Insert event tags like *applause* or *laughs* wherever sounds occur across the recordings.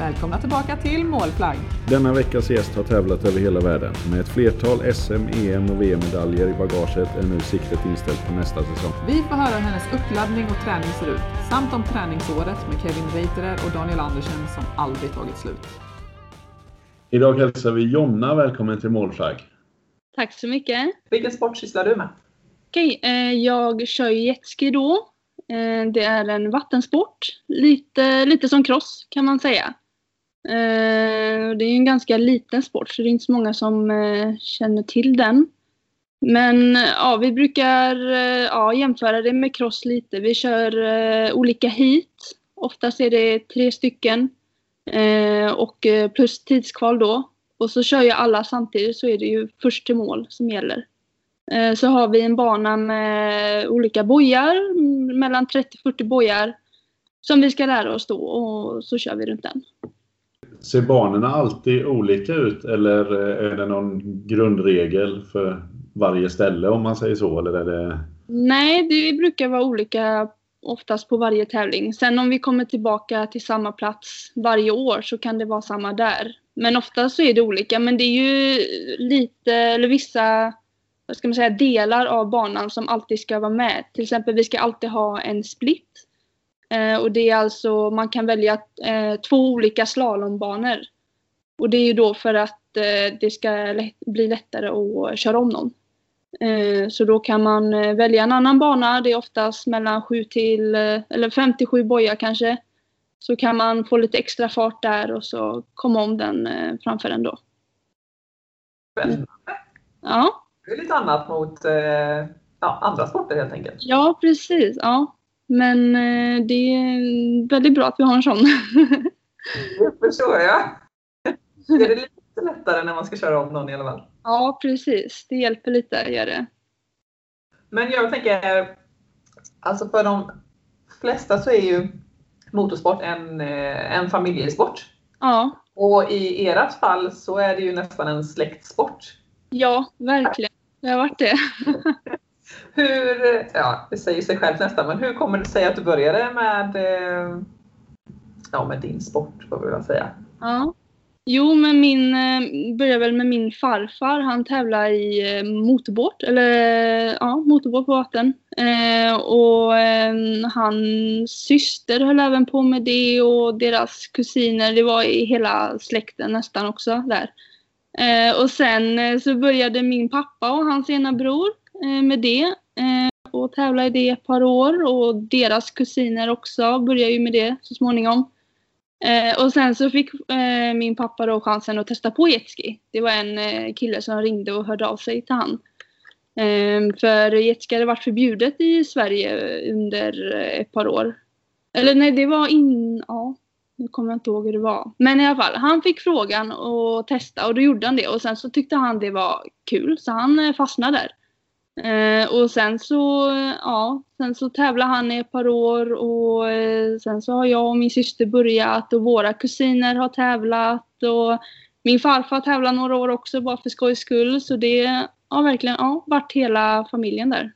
Välkomna tillbaka till Målflagg. Denna veckas gäst har tävlat över hela världen. Med ett flertal SM, EM och VM-medaljer i bagaget är nu siktet inställt på nästa säsong. Vi får höra hur hennes uppladdning och träning ser ut, samt om träningsåret med Kevin Reiterer och Daniel Andersen som aldrig tagit slut. Idag hälsar vi Jonna välkommen till Målflagg. Tack så mycket. Vilken sport sysslar du med? Okej, eh, jag kör jetski då. Eh, det är en vattensport. Lite, lite som cross kan man säga. Eh, det är en ganska liten sport så det är inte så många som eh, känner till den. Men eh, ja, vi brukar eh, ja, jämföra det med cross lite. Vi kör eh, olika heat. Oftast är det tre stycken. Eh, och eh, plus tidskval då. Och så kör ju alla samtidigt så är det ju först till mål som gäller. Eh, så har vi en bana med olika bojar, mellan 30-40 bojar som vi ska lära oss då och så kör vi runt den. Ser banorna alltid olika ut eller eh, är det någon grundregel för varje ställe om man säger så? Eller är det... Nej, det brukar vara olika oftast på varje tävling. Sen om vi kommer tillbaka till samma plats varje år så kan det vara samma där. Men oftast så är det olika. Men det är ju lite, eller vissa, vad ska man säga, delar av banan som alltid ska vara med. Till exempel vi ska alltid ha en split. Eh, och det är alltså, man kan välja eh, två olika slalombanor. Och det är ju då för att eh, det ska bli lättare att köra om någon. Så då kan man välja en annan bana. Det är oftast mellan 7 till, eller 57 bojar kanske. Så kan man få lite extra fart där och så komma om den framför den då. Spännande. Ja. Det är lite annat mot ja, andra sporter helt enkelt. Ja, precis. Ja. Men det är väldigt bra att vi har en sån. Det förstår jag. Är det lite lättare när man ska köra om någon i alla fall? Ja, precis. Det hjälper lite, gör det. Men jag tänker, alltså för de flesta så är ju motorsport en, en familjesport. Ja. Och i ert fall så är det ju nästan en släktsport. Ja, verkligen. Det har varit det. *laughs* hur, ja det säger sig självt nästan, men hur kommer det sig att du började med, eh, ja, med din sport, får vi väl säga? Ja. Jo, men min eh, började väl med min farfar. Han tävlar i eh, motorbåt, eller ja, motorbåt på vatten. Eh, och eh, hans syster höll även på med det och deras kusiner. Det var i hela släkten nästan också där. Eh, och sen eh, så började min pappa och hans ena bror Eh, med det eh, och tävla i det ett par år och deras kusiner också började ju med det så småningom. Eh, och sen så fick eh, min pappa då chansen att testa på jetski. Det var en eh, kille som ringde och hörde av sig till han. Eh, för jetski hade varit förbjudet i Sverige under ett par år. Eller nej, det var in... Ja, nu kommer jag inte ihåg hur det var. Men i alla fall, han fick frågan att testa och då gjorde han det. Och sen så tyckte han det var kul så han fastnade där. Eh, och sen så, ja, sen så tävlade han i ett par år och eh, sen så har jag och min syster börjat och våra kusiner har tävlat och min farfar tävlat några år också bara för skojs skull. Så det har verkligen ja, varit hela familjen där.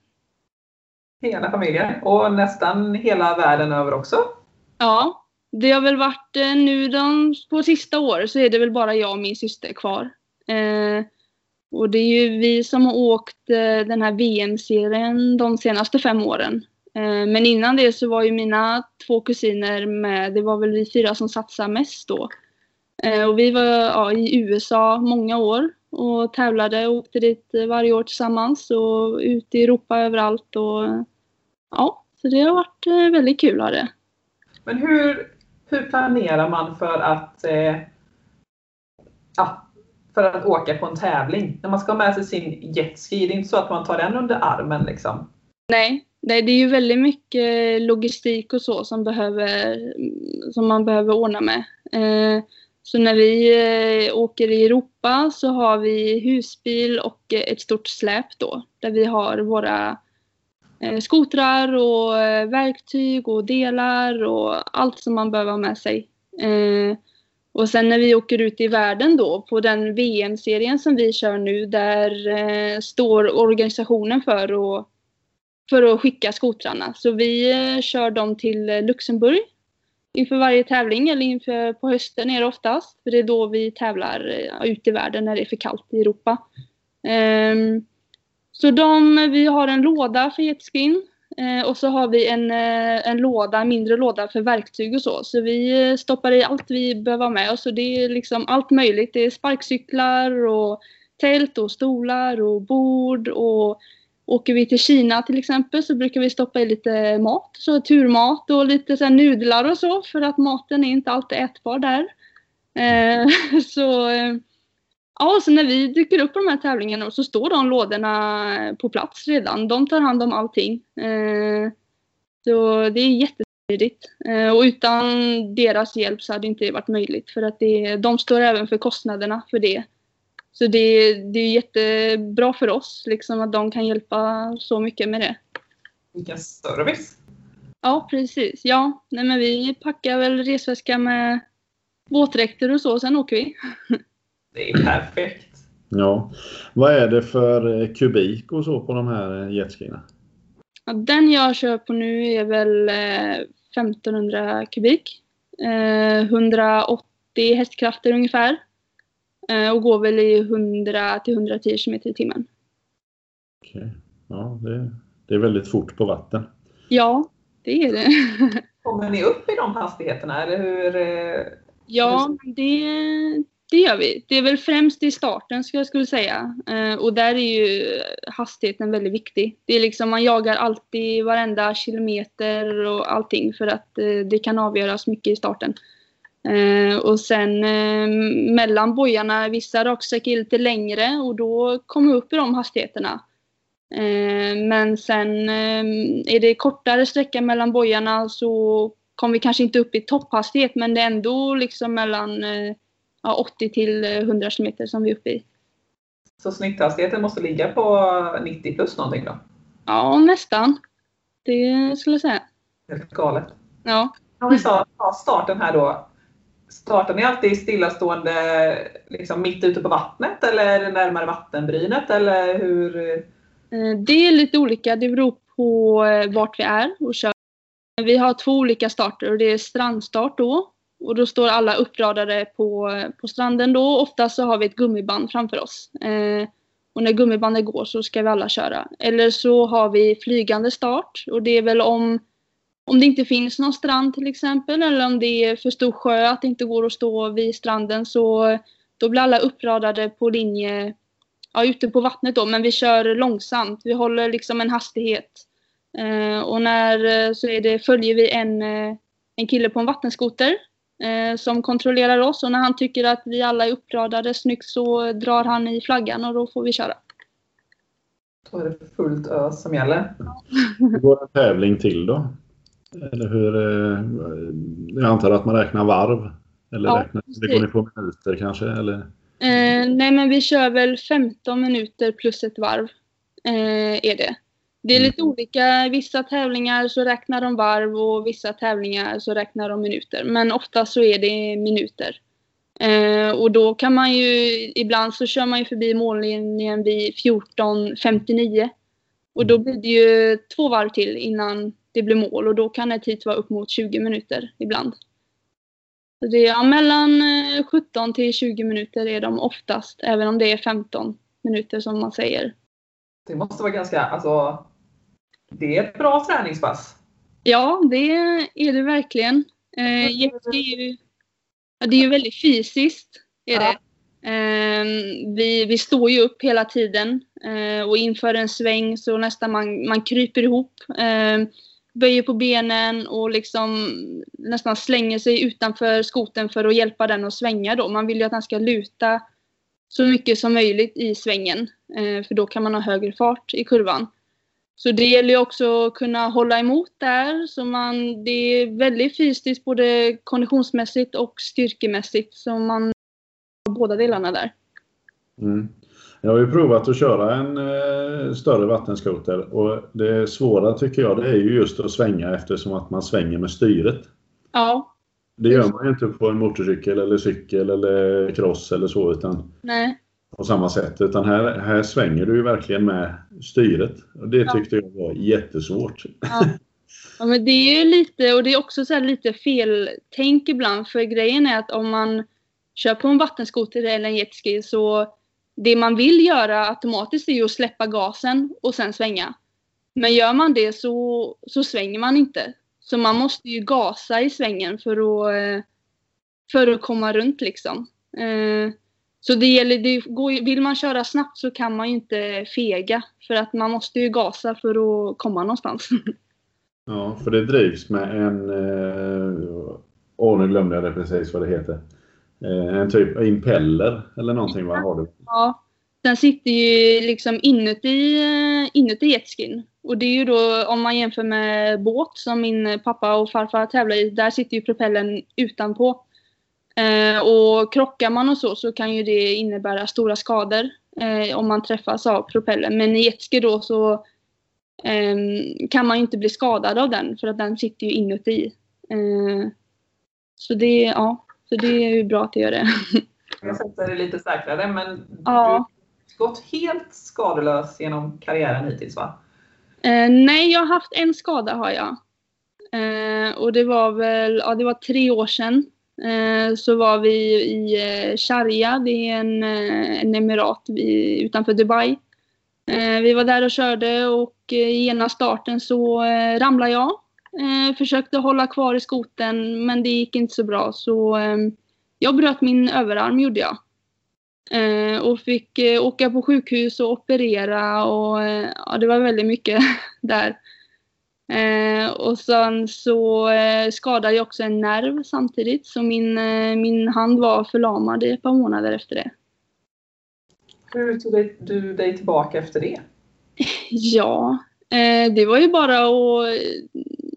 Hela familjen och nästan hela världen över också? Ja, det har väl varit eh, nu de, på sista året så är det väl bara jag och min syster kvar. Eh, och det är ju vi som har åkt eh, den här VM-serien de senaste fem åren. Eh, men innan det så var ju mina två kusiner med, det var väl vi fyra som satsade mest då. Eh, och vi var ja, i USA många år och tävlade och åkte dit varje år tillsammans och ute i Europa överallt. Och, ja, så det har varit väldigt kul har det. Men hur, hur planerar man för att eh, att för att åka på en tävling. När man ska ha med sig sin jetski, det är inte så att man tar den under armen liksom. Nej, det är ju väldigt mycket logistik och så som, behöver, som man behöver ordna med. Eh, så när vi eh, åker i Europa så har vi husbil och ett stort släp då, där vi har våra eh, skotrar och verktyg och delar och allt som man behöver ha med sig. Och sen när vi åker ut i världen då på den VM-serien som vi kör nu där eh, står organisationen för att, för att skicka skotrarna. Så vi eh, kör dem till Luxemburg inför varje tävling eller inför på hösten är det oftast. För det är då vi tävlar eh, ute i världen när det är för kallt i Europa. Ehm, så de, vi har en låda för jetskrin eh, och så har vi en, eh, en låda, en mindre låda för verktyg och så. Så vi eh, stoppar i allt vi behöver ha med oss. Och det är liksom allt möjligt. Det är sparkcyklar och tält och stolar och bord och Åker vi till Kina till exempel så brukar vi stoppa i lite mat, så turmat och lite så nudlar och så för att maten är inte alltid ätbar där. Eh, *laughs* så eh, ja, så när vi dyker upp på de här tävlingarna så står de lådorna på plats redan. De tar hand om allting. Eh, så det är jättesmidigt. Eh, och utan deras hjälp så hade det inte varit möjligt för att det, de står även för kostnaderna för det. Så det, det är jättebra för oss liksom, att de kan hjälpa så mycket med det. Vilken service! Ja, precis. Ja, nej, men vi packar väl resväska med våtdräkter och så, sen åker vi. *laughs* Det är perfekt. Ja. Vad är det för eh, kubik och så på de här eh, jetskierna? Ja, den jag kör på nu är väl 1500 eh, kubik. 180 hästkrafter ungefär. Och går väl i 100 till 110 km i timmen. Okej. Ja, det, det är väldigt fort på vatten. Ja, det är det. *laughs* Kommer ni upp i de hastigheterna eller hur? Ja, det, det gör vi. Det är väl främst i starten skulle jag skulle säga. Eh, och där är ju hastigheten väldigt viktig. Det är liksom, man jagar alltid varenda kilometer och allting för att eh, det kan avgöras mycket i starten. Eh, och sen eh, mellan bojarna, vissa raksträckor är lite längre och då kommer vi upp i de hastigheterna. Eh, men sen eh, är det kortare sträcka mellan bojarna så kommer vi kanske inte upp i topphastighet men det är ändå liksom mellan ja, 80 till 100 km som vi är uppe i. Så snitthastigheten måste ligga på 90 plus någonting då? Ja, nästan. Det skulle jag säga. Helt galet. Ja. Om vi sa starten här då. Startar ni alltid stillastående liksom mitt ute på vattnet eller närmare vattenbrynet eller hur? Eh, det är lite olika. Det beror på eh, vart vi är och kör. Vi har två olika starter och det är strandstart då och då står alla uppradade på, på stranden då. Ofta så har vi ett gummiband framför oss. Eh, och när gummibandet går så ska vi alla köra. Eller så har vi flygande start och det är väl om, om det inte finns någon strand till exempel eller om det är för stor sjö att det inte går att stå vid stranden så då blir alla uppradade på linje ja, ute på vattnet då men vi kör långsamt. Vi håller liksom en hastighet. Eh, och när eh, så är det, följer vi en, eh, en kille på en vattenskoter eh, som kontrollerar oss och när han tycker att vi alla är uppradade snyggt så drar han i flaggan och då får vi köra. Då är det fullt ös som gäller. Hur går en tävling till då? Eller hur? Eh, jag antar att man räknar varv? Eller ja, räknar, det går ni på minuter kanske? Eller? Eh, nej men vi kör väl 15 minuter plus ett varv. Eh, är det. Det är lite mm. olika. Vissa tävlingar så räknar de varv och vissa tävlingar så räknar de minuter. Men ofta så är det minuter. Eh, och då kan man ju, ibland så kör man ju förbi mållinjen vid 14.59. Och då blir det ju två varv till innan det blir mål och då kan ett hit vara upp mot 20 minuter ibland. Så det är ja, mellan 17 eh, till 20 minuter är de oftast, även om det är 15 minuter som man säger. Det måste vara ganska, alltså det är ett bra träningspass. Ja, det är det verkligen. Eh, är ju, ja, det är ju väldigt fysiskt. Är det. Eh, vi, vi står ju upp hela tiden eh, och inför en sväng så nästan man, man kryper ihop. Eh, böjer på benen och liksom nästan slänger sig utanför skoten för att hjälpa den att svänga då. Man vill ju att den ska luta så mycket som möjligt i svängen. Eh, för då kan man ha högre fart i kurvan. Så det gäller ju också att kunna hålla emot där. Så man, det är väldigt fysiskt både konditionsmässigt och styrkemässigt. Så man har båda delarna där. Mm. Jag har ju provat att köra en eh, större vattenskoter och det svåra tycker jag det är ju just att svänga eftersom att man svänger med styret. Ja. Det gör man ju inte på en motorcykel eller cykel eller cross eller så utan Nej på samma sätt. Utan här, här svänger du ju verkligen med styret. Och det tyckte ja. jag var jättesvårt. Ja. Ja, men det är ju lite, och det är också så lite feltänk ibland. För grejen är att om man kör på en vattenskoter eller en jetski så det man vill göra automatiskt är ju att släppa gasen och sen svänga. Men gör man det så, så svänger man inte. Så man måste ju gasa i svängen för att, eh, för att komma runt liksom. Eh, så det gäller, det går, vill man köra snabbt så kan man ju inte fega. För att man måste ju gasa för att komma någonstans. *laughs* Ja, för det drivs med en... Eh, åh, nu glömde jag det precis vad det heter. Eh, en typ impeller eller någonting, vad har du? Ja, den sitter ju liksom inuti, inuti jetskin. Och det är ju då om man jämför med båt som min pappa och farfar tävlar i. Där sitter ju propellen utanpå. Eh, och krockar man och så så kan ju det innebära stora skador eh, om man träffas av propellen. Men i jetski då så eh, kan man ju inte bli skadad av den för att den sitter ju inuti. Eh, så det, ja, så det är ju bra att det gör det. Jag sätter det lite säkrare men Ja. du har gått helt skadelös genom karriären hittills va? Eh, nej, jag har haft en skada har jag. Eh, och det var väl, ja det var tre år sedan. Eh, så var vi i eh, Sharia, Sharjah, det är en, eh, en emirat utanför Dubai. Vi var där och körde och i ena starten så ramlade jag. Försökte hålla kvar i skoten men det gick inte så bra så jag bröt min överarm gjorde jag. Och fick åka på sjukhus och operera och ja, det var väldigt mycket *laughs* där. Eh, och sen så eh, skadade jag också en nerv samtidigt så min, eh, min hand var förlamad i ett par månader efter det. Hur tog dig- du dig tillbaka efter det? *laughs* Ja, eh, det var ju bara att,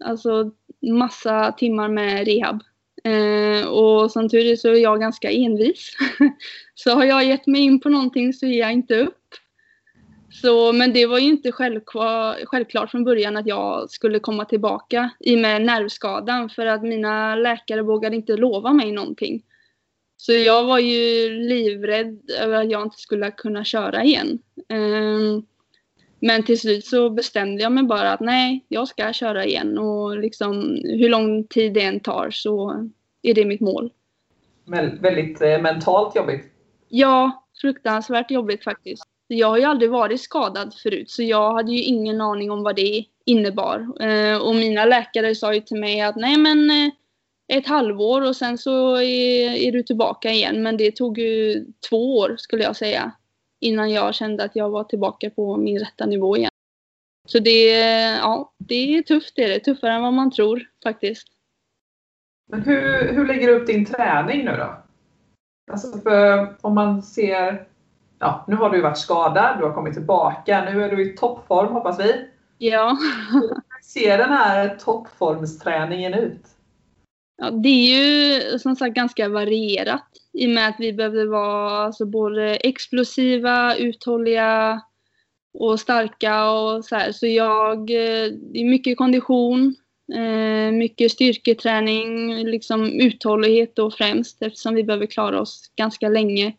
alltså massa timmar med rehab. Eh, och som tur är så är jag ganska envis. *laughs* så har jag gett mig in på någonting så ger jag inte upp. Så, men det var ju inte självklar, självklart från början att jag skulle komma tillbaka i och med nervskadan för att mina läkare vågade inte lova mig någonting. Så jag var ju livrädd över att jag inte skulle kunna köra igen. Ehm, men till slut så bestämde jag mig bara att nej, jag ska köra igen och liksom hur lång tid det än tar så är det mitt mål. Väl- Väldigt eh, mentalt jobbigt. Ja, fruktansvärt jobbigt faktiskt. Jag har ju aldrig varit skadad förut så jag hade ju ingen aning om vad det innebar. Eh, och mina läkare sa ju till mig att nej men eh, ett halvår och sen så är, är du tillbaka igen. Men det tog ju två år skulle jag säga. Innan jag kände att jag var tillbaka på min rätta nivå igen. Så det, eh, ja, det är tufft det är det. Tuffare än vad man tror faktiskt. Men hur, hur lägger du upp din träning nu då? Alltså för om man ser, ja nu har du varit skadad, du har kommit tillbaka, nu är du i toppform hoppas vi. Ja. Hur ser den här toppformsträningen ut? Ja, det är ju som sagt ganska varierat i och med att vi behöver vara alltså, både explosiva, uthålliga och starka och så här. Så jag, eh, det är mycket kondition, eh, mycket styrketräning, liksom uthållighet då främst eftersom vi behöver klara oss ganska länge.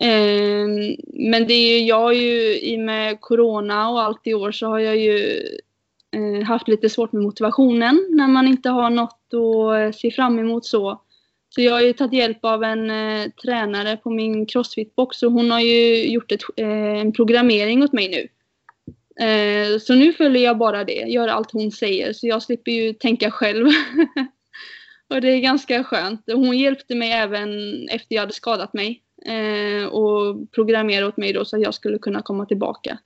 Eh, Men det är ju, jag har ju i och med Corona och allt i år så har jag ju eh, haft lite svårt med motivationen när man inte har något att eh, se fram emot så. Så jag har ju tagit hjälp av en eh, tränare på min Crossfitbox och hon har ju gjort ett, eh, en programmering åt mig nu. Eh, så nu följer jag bara det, gör allt hon säger så jag slipper ju tänka själv. *laughs* och det är ganska skönt. Hon hjälpte mig även efter jag hade skadat mig och programmerade åt mig då så att jag skulle kunna komma tillbaka.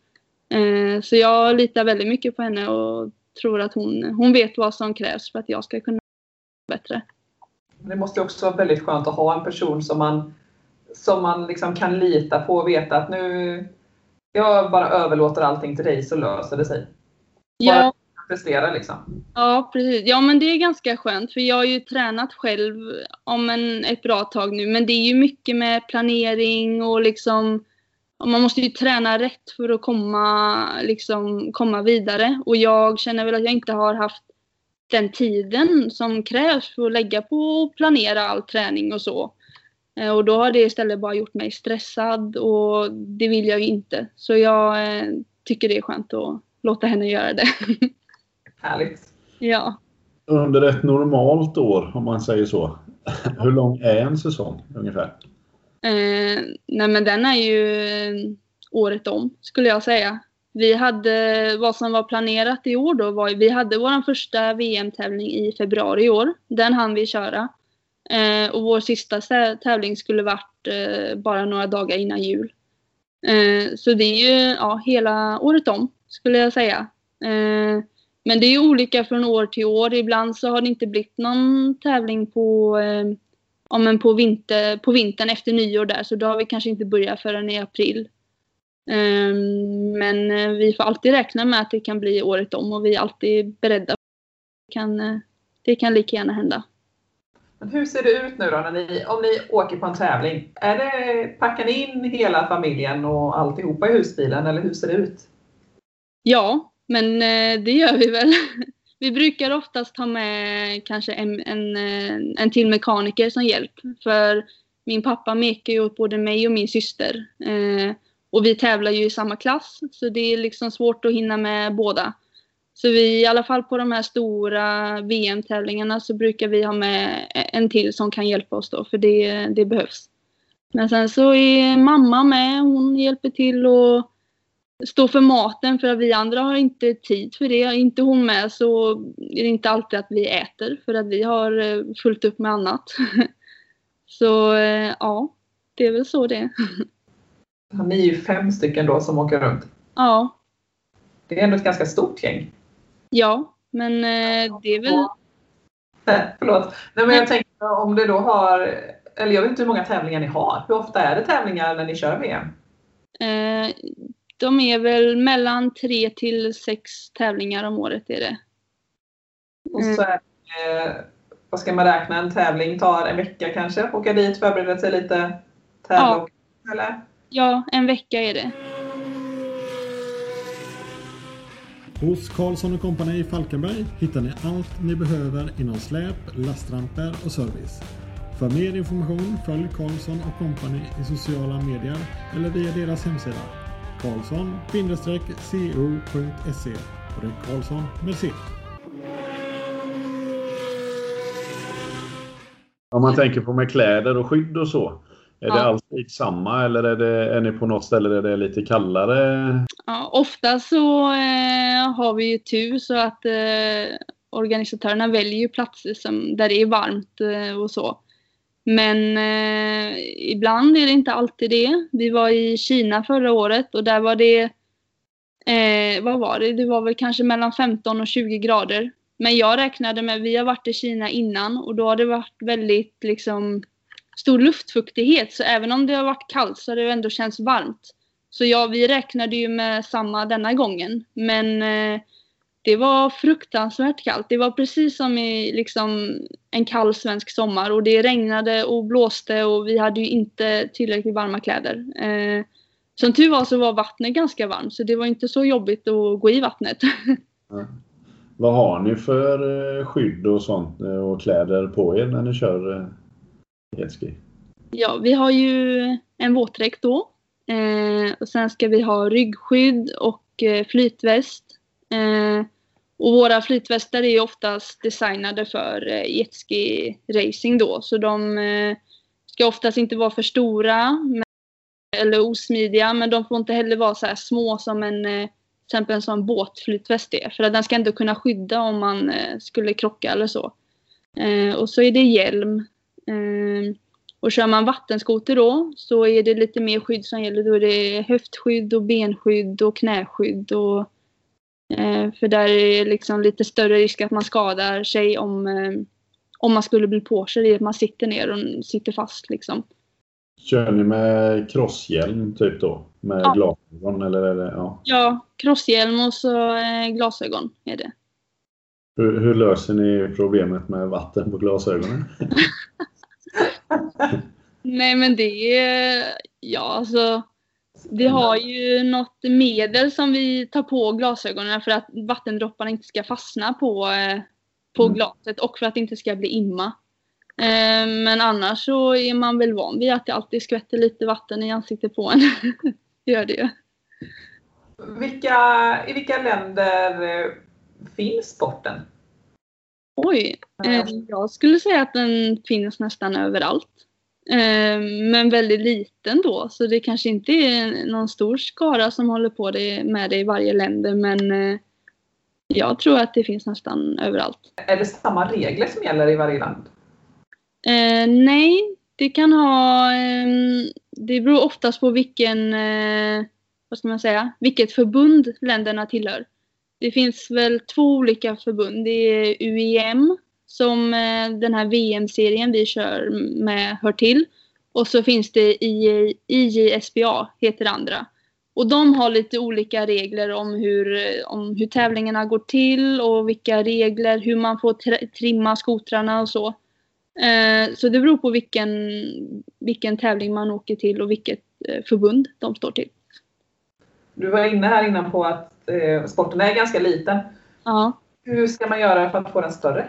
Eh, Så jag litar väldigt mycket på henne och tror att hon, hon vet vad som krävs för att jag ska kunna bättre. Det måste också vara väldigt skönt att ha en person som man, som man liksom kan lita på och veta att nu jag bara överlåter allting till dig så löser det sig. Ja, Prestera liksom. ja, precis. Ja, men det är ganska skönt för jag har ju tränat själv om en, ett bra tag nu. Men det är ju mycket med planering och liksom och man måste ju träna rätt för att komma, liksom, komma vidare. Och jag känner väl att jag inte har haft den tiden som krävs för att lägga på och planera all träning och så. Eh, och då har det istället bara gjort mig stressad och det vill jag ju inte. Så jag eh, tycker det är skönt att låta henne göra det. *laughs* Härligt. Ja. Under ett normalt år, om man säger så. *laughs* Hur lång är en säsong ungefär? Eh, nej men den är ju eh, året om skulle jag säga. Vi hade, vad som var planerat i år då var vi hade vår första VM-tävling i februari i år. Den hann vi köra. Eh, och vår sista tävling skulle varit eh, bara några dagar innan jul. Eh, så det är ju ja, hela året om skulle jag säga. Men det är olika från år till år. Ibland så har det inte blivit någon tävling på, eh, ja, men på, vinter, på vintern efter nyår där så då har vi kanske inte börjat förrän i april. Ehm, men eh, vi får alltid räkna med att det kan bli året om och vi är alltid beredda. Det kan, eh, det kan lika gärna hända. Men hur ser det ut nu då när ni, om ni åker på en tävling? Är det, packar ni in hela familjen och alltihopa i husbilen eller hur ser det ut? Ja, men eh, det gör vi väl. *laughs* Vi brukar oftast ha med kanske en, en, eh, en till mekaniker som hjälp. För min pappa mekar ju åt både mig och min syster. Eh, och vi tävlar ju i samma klass så det är liksom svårt att hinna med båda. Så vi, i alla fall på de här stora VM-tävlingarna så brukar vi ha med en till som kan hjälpa oss då för det, det behövs. Men sen så är mamma med, hon hjälper till och stå för maten för att vi andra har inte tid för det. Är inte hon med så är det inte alltid att vi äter för att vi har eh, fullt upp med annat. *laughs* Så eh, ja, det är väl så det är. *laughs* Ni är ju fem stycken då som åker runt. Ja. Det är ändå ett ganska stort gäng. Ja, men eh, det är väl... Nej, *laughs* förlåt. Nej, men jag tänker om det då har, eller jag vet inte hur många tävlingar ni har. Hur ofta är det tävlingar när ni kör VM? De är väl mellan tre till sex tävlingar om året är det. Och så är det, eh, vad ska man räkna, en tävling tar en vecka kanske? Åka dit, förbereda sig lite, tävla ja. eller? Ja, en vecka är det. Hos Karlsson Company i Falkenberg hittar ni allt ni behöver inom släp, lastramper och service. För mer information följ Karlsson Company i sociala medier eller via deras hemsida karlsson-co.se och det är Karlsson med C. Om man tänker på med kläder och skydd och så. Är ja. det alltid samma eller är, det, är ni på något ställe där det är lite kallare? Ja, ofta så eh, har vi ju tur så att eh, organisatörerna väljer platser som, där det är varmt eh, och så. Men eh, ibland är det inte alltid det. Vi var i Kina förra året och där var det, eh, vad var det, det var väl kanske mellan 15 och 20 grader. Men jag räknade med, vi har varit i Kina innan och då har det varit väldigt liksom stor luftfuktighet så även om det har varit kallt så har det ändå känts varmt. Så ja, vi räknade ju med samma denna gången. Men eh, det var fruktansvärt kallt. Det var precis som i liksom, en kall svensk sommar och det regnade och blåste och vi hade ju inte tillräckligt varma kläder. Eh, som tur var så var vattnet ganska varmt så det var inte så jobbigt att gå i vattnet. Ja. Vad har ni för eh, skydd och sånt eh, och kläder på er när ni kör eh, jetski? Ja, vi har ju en våtdräkt då. Eh, och sen ska vi ha ryggskydd och eh, flytväst. Eh, och våra flytvästar är oftast designade för eh, jetski racing då. Så de eh, ska oftast inte vara för stora men, eller osmidiga. Men de får inte heller vara så här små som en eh, till exempel en sån båtflytväst är. För att den ska ändå kunna skydda om man eh, skulle krocka eller så. Eh, och så är det hjälm. Eh, och kör man vattenskoter då så är det lite mer skydd som gäller. Då är det höftskydd och benskydd och knäskydd. Och, för där är det liksom lite större risk att man skadar sig om, eh, om man skulle bli påkörd i att man sitter ner och sitter fast. Liksom. Kör ni med crosshjälm typ då? Med ja. glasögon eller? eller ja. ja, crosshjälm och så eh, glasögon är det. Hur, hur, löser ni problemet med vatten på glasögonen? *laughs* *laughs* Nej men det är, ja alltså vi har ju något medel som vi tar på glasögonen för att vattendropparna inte ska fastna på, eh, på mm. glaset och för att det inte ska bli imma. Eh, men annars så är man väl van vid att det alltid skvätter lite vatten i ansiktet på en. *laughs* Gör det ju. Vilka, I vilka länder eh, finns sporten? Oj, jag skulle säga att den finns nästan överallt. Eh, men väldigt liten då, så det kanske inte är någon stor skara som håller på det med det i varje länder, men eh, jag tror att det finns nästan överallt. Är det samma regler som gäller i varje land? Eh, nej, det kan ha... Eh, det beror oftast på vilken, eh, vad ska man säga, vilket förbund länderna tillhör. Det finns väl två olika förbund. Det är UIM som eh, den här VM-serien vi kör med hör till. Och så finns det IJSBA, heter det andra. Och de har lite olika regler om hur, om hur tävlingarna går till och vilka regler, hur man får trimma skotrarna och så. Eh, så det beror på vilken, vilken tävling man åker till och vilket eh, förbund de står till. Du var inne här innan på att eh, sporten är ganska liten. Ja. Hur ska man göra för att få den större?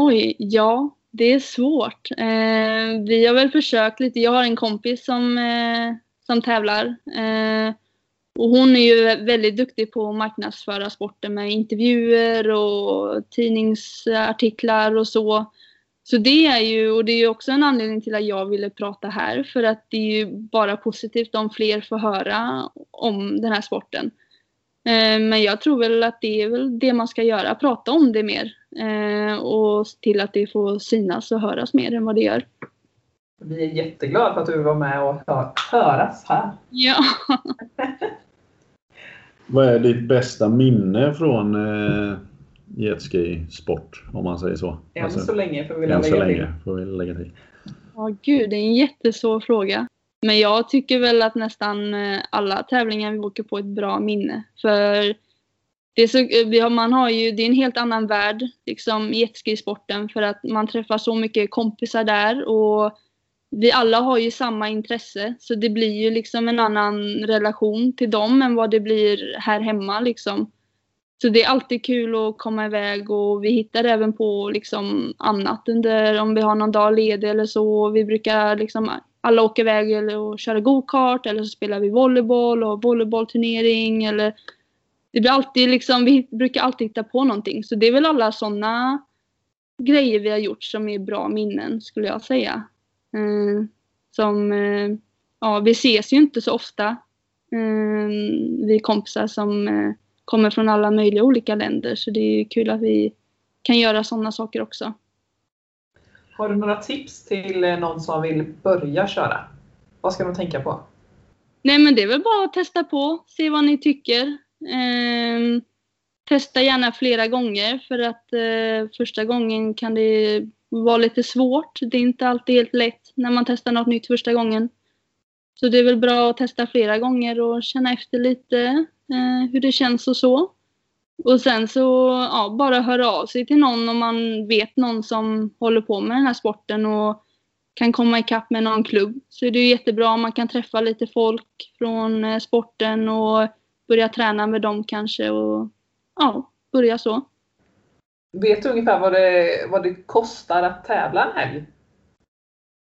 Oj, ja, det är svårt. Eh, vi har väl försökt lite. Jag har en kompis som, eh, som tävlar. Eh, och hon är ju väldigt duktig på att marknadsföra sporten med intervjuer och tidningsartiklar och så. Så det är ju, och det är också en anledning till att jag ville prata här, för att det är ju bara positivt om fler får höra om den här sporten. Eh, men jag tror väl att det är väl det man ska göra, prata om det mer. Eh, och se till att det får synas och höras mer än vad det gör. Vi är jätteglada för att du var med och hör, höras här. Ja. *laughs* vad är ditt bästa minne från eh, jetski-sport, om man säger så? Än alltså, så länge får vi lägga så till. Länge får vi lägga till. Ja, gud, det är en jättesvår fråga. Men jag tycker väl att nästan eh, alla tävlingar vi åker på är ett bra minne. För det är, så, eh, man har ju, det är en helt annan värld, liksom jetskisporten, för att man träffar så mycket kompisar där och vi alla har ju samma intresse, så det blir ju liksom en annan relation till dem än vad det blir här hemma liksom. Så det är alltid kul att komma iväg och vi hittar även på liksom annat under, om vi har någon dag ledig eller så. Vi brukar liksom alla åka iväg och köra go-kart eller så spelar vi volleyboll och volleybollturnering eller det blir alltid liksom, vi brukar alltid hitta på någonting. Så det är väl alla sådana grejer vi har gjort som är bra minnen skulle jag säga. Eh, som, eh, ja vi ses ju inte så ofta. Eh, vi kompisar som eh, kommer från alla möjliga olika länder så det är kul att vi kan göra sådana saker också. Har du några tips till eh, någon som vill börja köra? Vad ska de tänka på? Nej men det är väl bara att testa på, se vad ni tycker. Eh, testa gärna flera gånger för att eh, första gången kan det vara lite svårt. Det är inte alltid helt lätt när man testar något nytt första gången. Så det är väl bra att testa flera gånger och känna efter lite eh, hur det känns och så. Och sen så ja, bara höra av sig till någon om man vet någon som håller på med den här sporten och kan komma ikapp med någon klubb. Så är det är jättebra om man kan träffa lite folk från eh, sporten och börja träna med dem kanske och ja, börja så. Vet du ungefär vad det, vad det kostar att tävla en helg?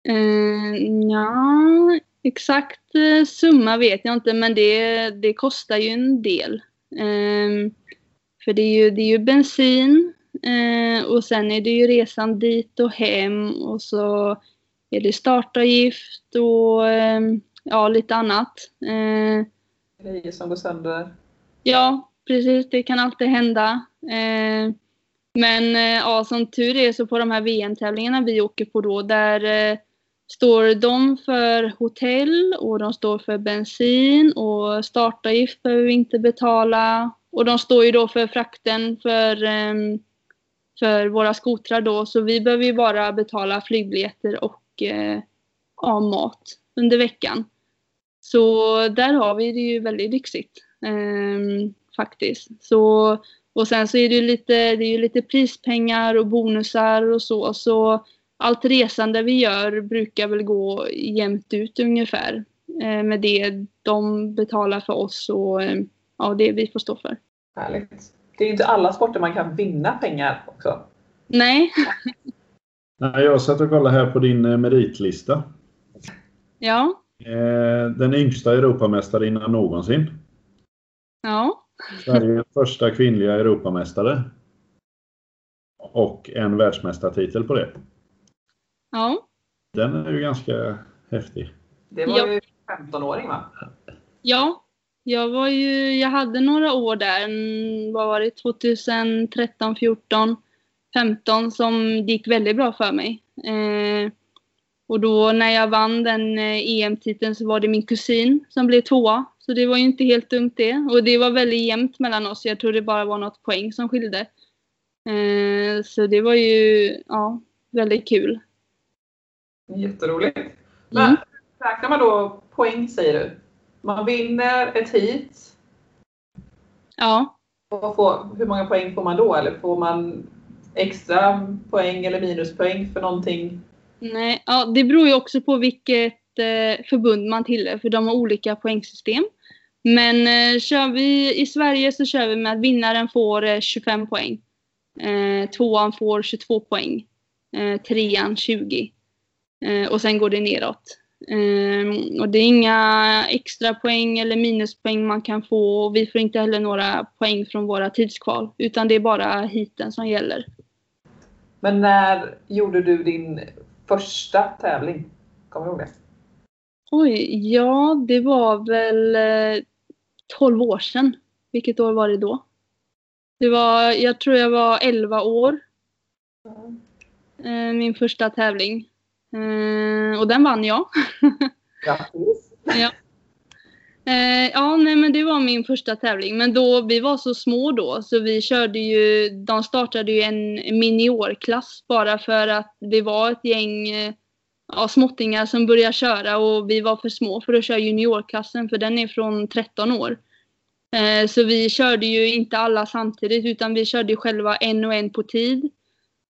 Uh, ja, exakt uh, summa vet jag inte men det, det kostar ju en del. Uh, för det är ju, det är ju bensin eh, och sen är det ju resan dit och hem och så är det startavgift och eh, ja, lite annat. Eh, Grejer som går sönder. Ja, precis. Det kan alltid hända. Eh, men eh, ja, som tur är så på de här VM-tävlingarna vi åker på då, där eh, står de för hotell och de står för bensin och startavgift behöver vi inte betala och de står ju då för frakten för, eh, för våra skotrar då, så vi behöver ju bara betala flygbiljetter och eh, ja, mat under veckan. Så där har vi det ju väldigt lyxigt eh, faktiskt. Så, och sen så är det ju lite, det är ju lite prispengar och bonusar och så. Så allt resande vi gör brukar väl gå jämnt ut ungefär eh, med det de betalar för oss och eh, ja, det vi får stå för. Härligt. Det är inte alla sporter man kan vinna pengar också. Nej. *laughs* Nej, jag satt och kollade här på din eh, meritlista. Ja. Eh, den yngsta Europamästarinnan någonsin. Ja. Sveriges *laughs* första kvinnliga Europamästare. Och en världsmästartitel på det. Ja. Den är ju ganska häftig. Det var Ja. ju 15-åring va? Ja, jag var ju, jag hade några år där, vad var det, 2013, 14, 15 som det gick väldigt bra för mig. Eh, och då när jag vann den eh, EM-titeln så var det min kusin som blev tvåa. Så det var ju inte helt dumt det. Och det var väldigt jämnt mellan oss. Jag tror det bara var något poäng som skilde. Eh, så det var ju, ja, väldigt kul. Jätteroligt. Men Mm. räknar man då poäng säger du? Man vinner ett hit. Ja. Och får, hur många poäng får man då? Eller får man extra poäng eller minuspoäng för någonting? Nej, ja, det beror ju också på vilket eh, förbund man tillhör, för de har olika poängsystem. Men eh, kör vi i Sverige så kör vi med att vinnaren får eh, 25 poäng. Eh, tvåan får 22 poäng. Eh, trean 20. Eh, och sen går det neråt. Eh, och det är inga extra poäng eller minuspoäng man kan få. Och vi får inte heller några poäng från våra tidskval. Utan det är bara hiten som gäller. Men när gjorde du din första tävling? Kommer du ihåg det? Oj, ja det var väl eh, 12 år sedan. Vilket år var det då? Det var, jag tror jag var 11 år. Eh, min första tävling. Eh, och den vann jag. *laughs* Grattis! ja. Eh, ja, nej men det var min första tävling. Men då, vi var så små då så vi körde ju, de startade ju en miniorklass bara för att det var ett gäng eh, ja, småttingar som började köra och vi var för små för att köra juniorklassen för den är från 13 år. Eh, så vi körde ju inte alla samtidigt utan vi körde själva en och en på tid.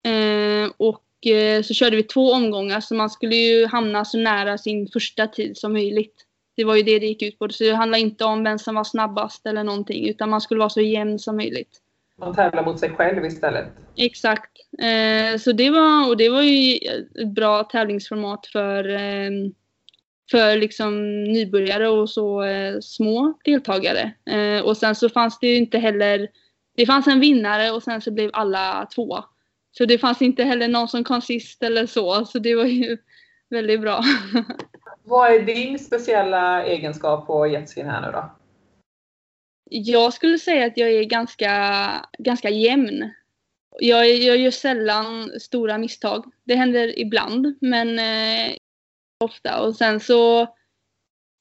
Eh, och eh, så körde vi två omgångar så man skulle ju hamna så nära sin första tid som möjligt. Det var ju det det gick ut på. Så det handlade inte om vem som var snabbast eller någonting utan man skulle vara så jämn som möjligt. Man tävlar mot sig själv istället. Exakt. Eh, så det var, och det var ju ett bra tävlingsformat för, eh, för liksom nybörjare och så eh, små deltagare. Eh, och sen så fanns det ju inte heller, det fanns en vinnare och sen så blev alla två. Så det fanns inte heller någon som kom sist eller så, så det var ju *laughs* väldigt bra. *laughs* Vad är din speciella egenskap på jetskin här nu då? Jag skulle säga att jag är ganska, ganska jämn. Jag, jag gör sällan stora misstag. Det händer ibland, men eh, ofta. Och sen så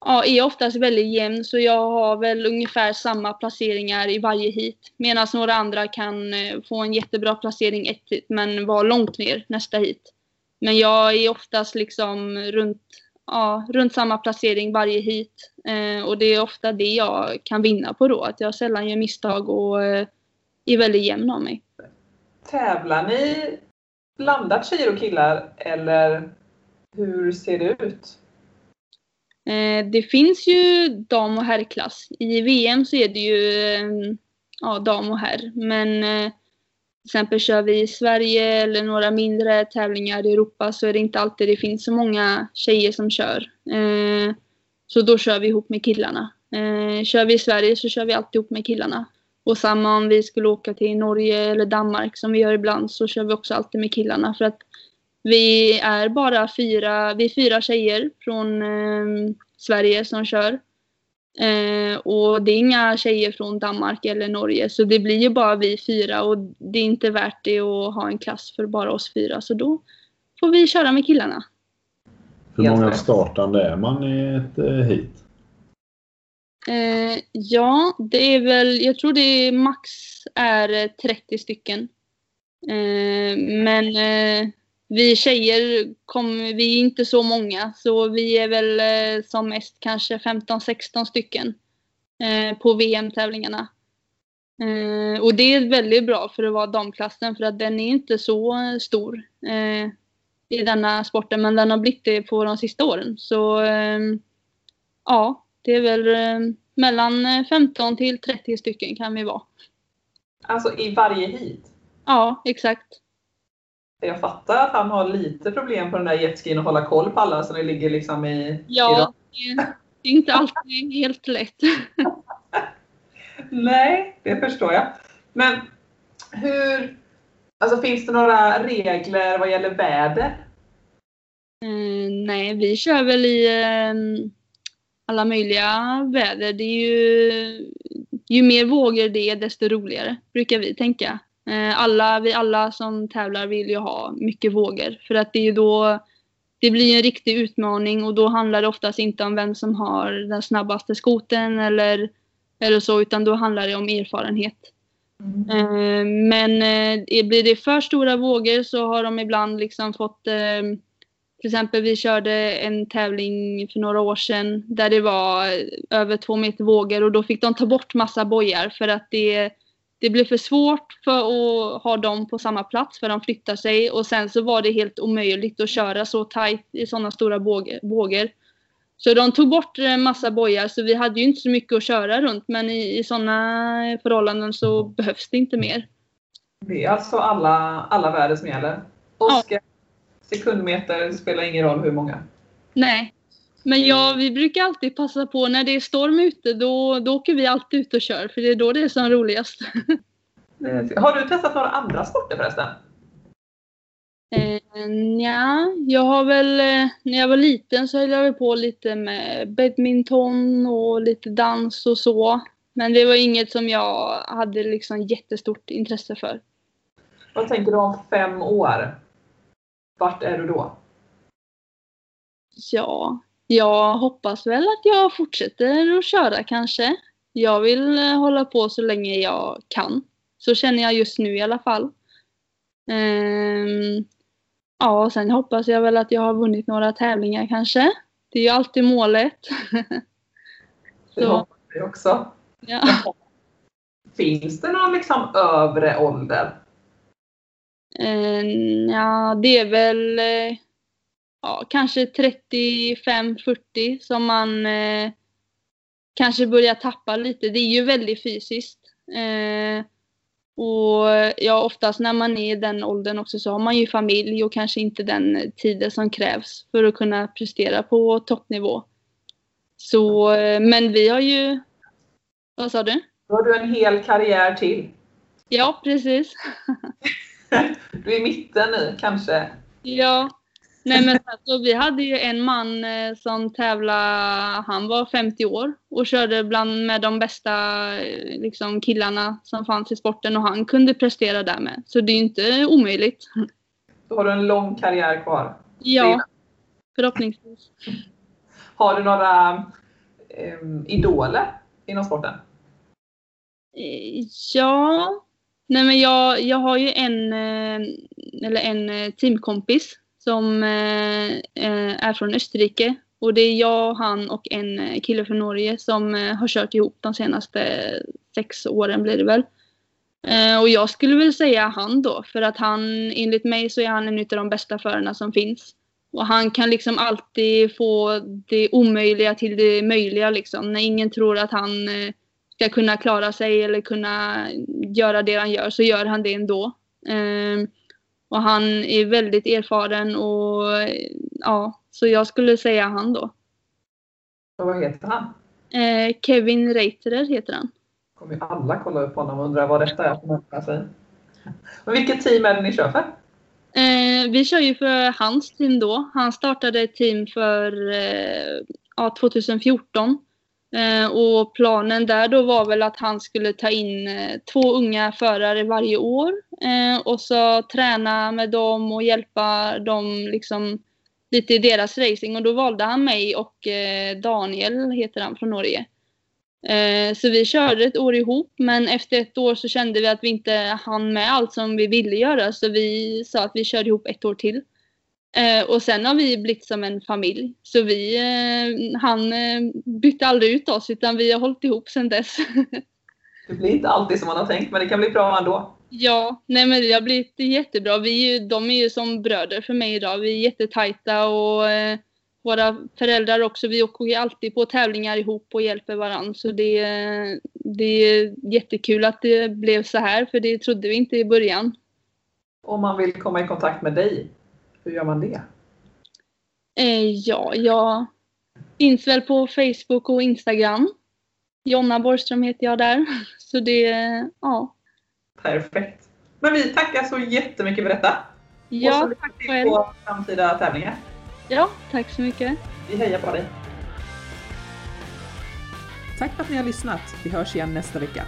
ja, är jag oftast väldigt jämn, så jag har väl ungefär samma placeringar i varje hit. Medan några andra kan eh, få en jättebra placering ett hit, men vara långt ner nästa hit. Men jag är oftast liksom runt, ja, runt samma placering varje hit. Eh, och det är ofta det jag kan vinna på då, att jag sällan gör misstag och eh, är väldigt jämn av mig. Tävlar ni blandat tjejer och killar eller hur ser det ut? Eh, det finns ju dam och herrklass. I VM så är det ju eh, ja, dam och herr. Men eh, till exempel kör vi i Sverige eller några mindre tävlingar i Europa så är det inte alltid det finns så många tjejer som kör. Eh, så då kör vi ihop med killarna. Eh, kör vi i Sverige så kör vi alltid ihop med killarna. Och samma om vi skulle åka till Norge eller Danmark som vi gör ibland så kör vi också alltid med killarna. För att vi är bara fyra, vi är fyra tjejer från eh, Sverige som kör. Eh, och det är inga tjejer från Danmark eller Norge så det blir ju bara vi fyra och det är inte värt det att ha en klass för bara oss fyra så då får vi köra med killarna. Hur många startande är man i ett eh, hit? Eh, ja, det är väl, jag tror det är max är eh, 30 stycken. Eh, men eh, vi tjejer, kom, vi är inte så många så vi är väl eh, som mest kanske 15-16 stycken eh, på VM-tävlingarna. Eh, och det är väldigt bra för att vara damklassen för att den är inte så stor eh, i denna sporten men den har blivit det på de sista åren. Så eh, ja, det är väl eh, mellan eh, 15 till 30 stycken kan vi vara. Alltså i varje hit? Ja, exakt. Jag fattar att han har lite problem på den där jetskin och hålla koll på alla så det ligger liksom i... i Ja, det det är inte alltid helt lätt. *laughs* Nej, det förstår jag. Men hur, alltså finns det några regler vad gäller väder? Eh, nej, vi kör väl i eh, alla möjliga väder. Det är ju, ju mer vågor det är desto roligare, brukar vi tänka. Eh, alla, vi alla som tävlar vill ju ha mycket vågor för att det är ju då det blir en riktig utmaning och då handlar det oftast inte om vem som har den snabbaste skoten eller, eller så utan då handlar det om erfarenhet. Mm. Men eh, blir det för stora vågor så har de ibland liksom fått till exempel vi körde en tävling för några år sedan där det var över två meter vågor och då fick de ta bort massa bojar för att det, det blev för svårt för att ha dem på samma plats för de flyttar sig och sen så var det helt omöjligt att köra så tajt i sådana stora vågor. Så de tog bort en massa bojar så vi hade ju inte så mycket att köra runt men i, i sådana förhållanden så behövs det inte mer. Det är alltså alla, alla värden som gäller? Oskar, ja. sekundmeter spelar ingen roll hur många? Nej. Men ja, vi brukar alltid passa på när det är storm ute då, då åker vi alltid ut och kör för det är då det är som roligast. *laughs* Har du testat några andra sporter förresten? Eh, ja, jag har väl, eh, när jag var liten så höll jag väl på lite med badminton och lite dans och så. Men det var inget som jag hade liksom jättestort intresse för. Vad tänker du om fem år? Vart är du då? Ja, jag hoppas väl att jag fortsätter att köra kanske. Jag vill eh, hålla på så länge jag kan. Så känner jag just nu i alla fall. Um, Ja, och sen hoppas jag väl att jag har vunnit några tävlingar kanske. Det är ju alltid målet. *laughs* Det hoppas vi också. Ja. *laughs* Finns det någon liksom övre ålder? Eh, ja, det är väl eh, ja, kanske 35-40 som man eh, kanske börjar tappa lite. Det är ju väldigt fysiskt. Eh, och ja, oftast när man är i den åldern också så har man ju familj och kanske inte den tiden som krävs för att kunna prestera på toppnivå. Så, men vi har ju... Vad sa du? Då har du en hel karriär till. Ja, precis. *laughs* du är i mitten nu kanske? Ja, Nej men alltså, vi hade ju en man eh, som tävlade, han var 50 år och körde bland med de bästa eh, liksom, killarna som fanns i sporten och han kunde prestera där med. Så det är ju inte omöjligt. Då har du en lång karriär kvar. Ja, förhoppningsvis. Har du några eh, idoler inom sporten? Eh, ja, nej men jag, jag har ju en, eller en teamkompis som eh, eh, är från Österrike. Och det är jag, han och en eh, kille från Norge som eh, har kört ihop de senaste sex åren blir det väl. Och jag skulle väl säga han då, för att han enligt mig så är han en av de bästa förarna som finns. Och han kan liksom alltid få det omöjliga till det möjliga liksom. När ingen tror att han ska kunna klara sig eller kunna göra det han gör så gör han det ändå. Ehm, och han är väldigt erfaren och ja, så jag skulle säga han då. Och vad heter han? Eh, Kevin Reiterer heter han. kommer ju alla kolla upp honom och undra vad detta är för människa. Sig. Men vilket team är det ni kör för? Eh, vi kör ju för hans team då. Han startade ett team för eh, ja, 2014 Eh, Eh, och planen där då var väl att han skulle ta in eh, två unga förare varje år eh, och så träna med dem och hjälpa dem liksom lite i deras racing och då valde han mig och Daniel heter han från Norge. Så vi körde ett år ihop men efter ett år så kände vi att vi inte hann med allt som vi ville göra så vi sa att vi körde ihop ett år till. Eh, och sen har vi blivit som en familj. Så vi, eh, han eh, bytte aldrig ut oss utan vi har hållit ihop sedan dess. *laughs* det blir inte alltid som man har tänkt men det kan bli bra ändå. Ja, nej men det har blivit jättebra. Vi är ju, de är ju som bröder för mig idag. Vi är jättetajta och eh, våra föräldrar också. Vi åker alltid på tävlingar ihop och hjälper varandra. Så det, det är jättekul att det blev så här för det trodde vi inte i början. Om man vill komma i kontakt med dig, hur gör man det? Eh, ja, jag finns väl på Facebook och Instagram. Jonna Borgström heter jag där. *laughs* Så det, ja. Perfekt. Men vi tackar så jättemycket för detta. och så Ja, tack till själv. på framtida tävlingar. Ja, tack så mycket. Vi hejar på dig. Tack för att ni har lyssnat. Vi hörs igen nästa vecka.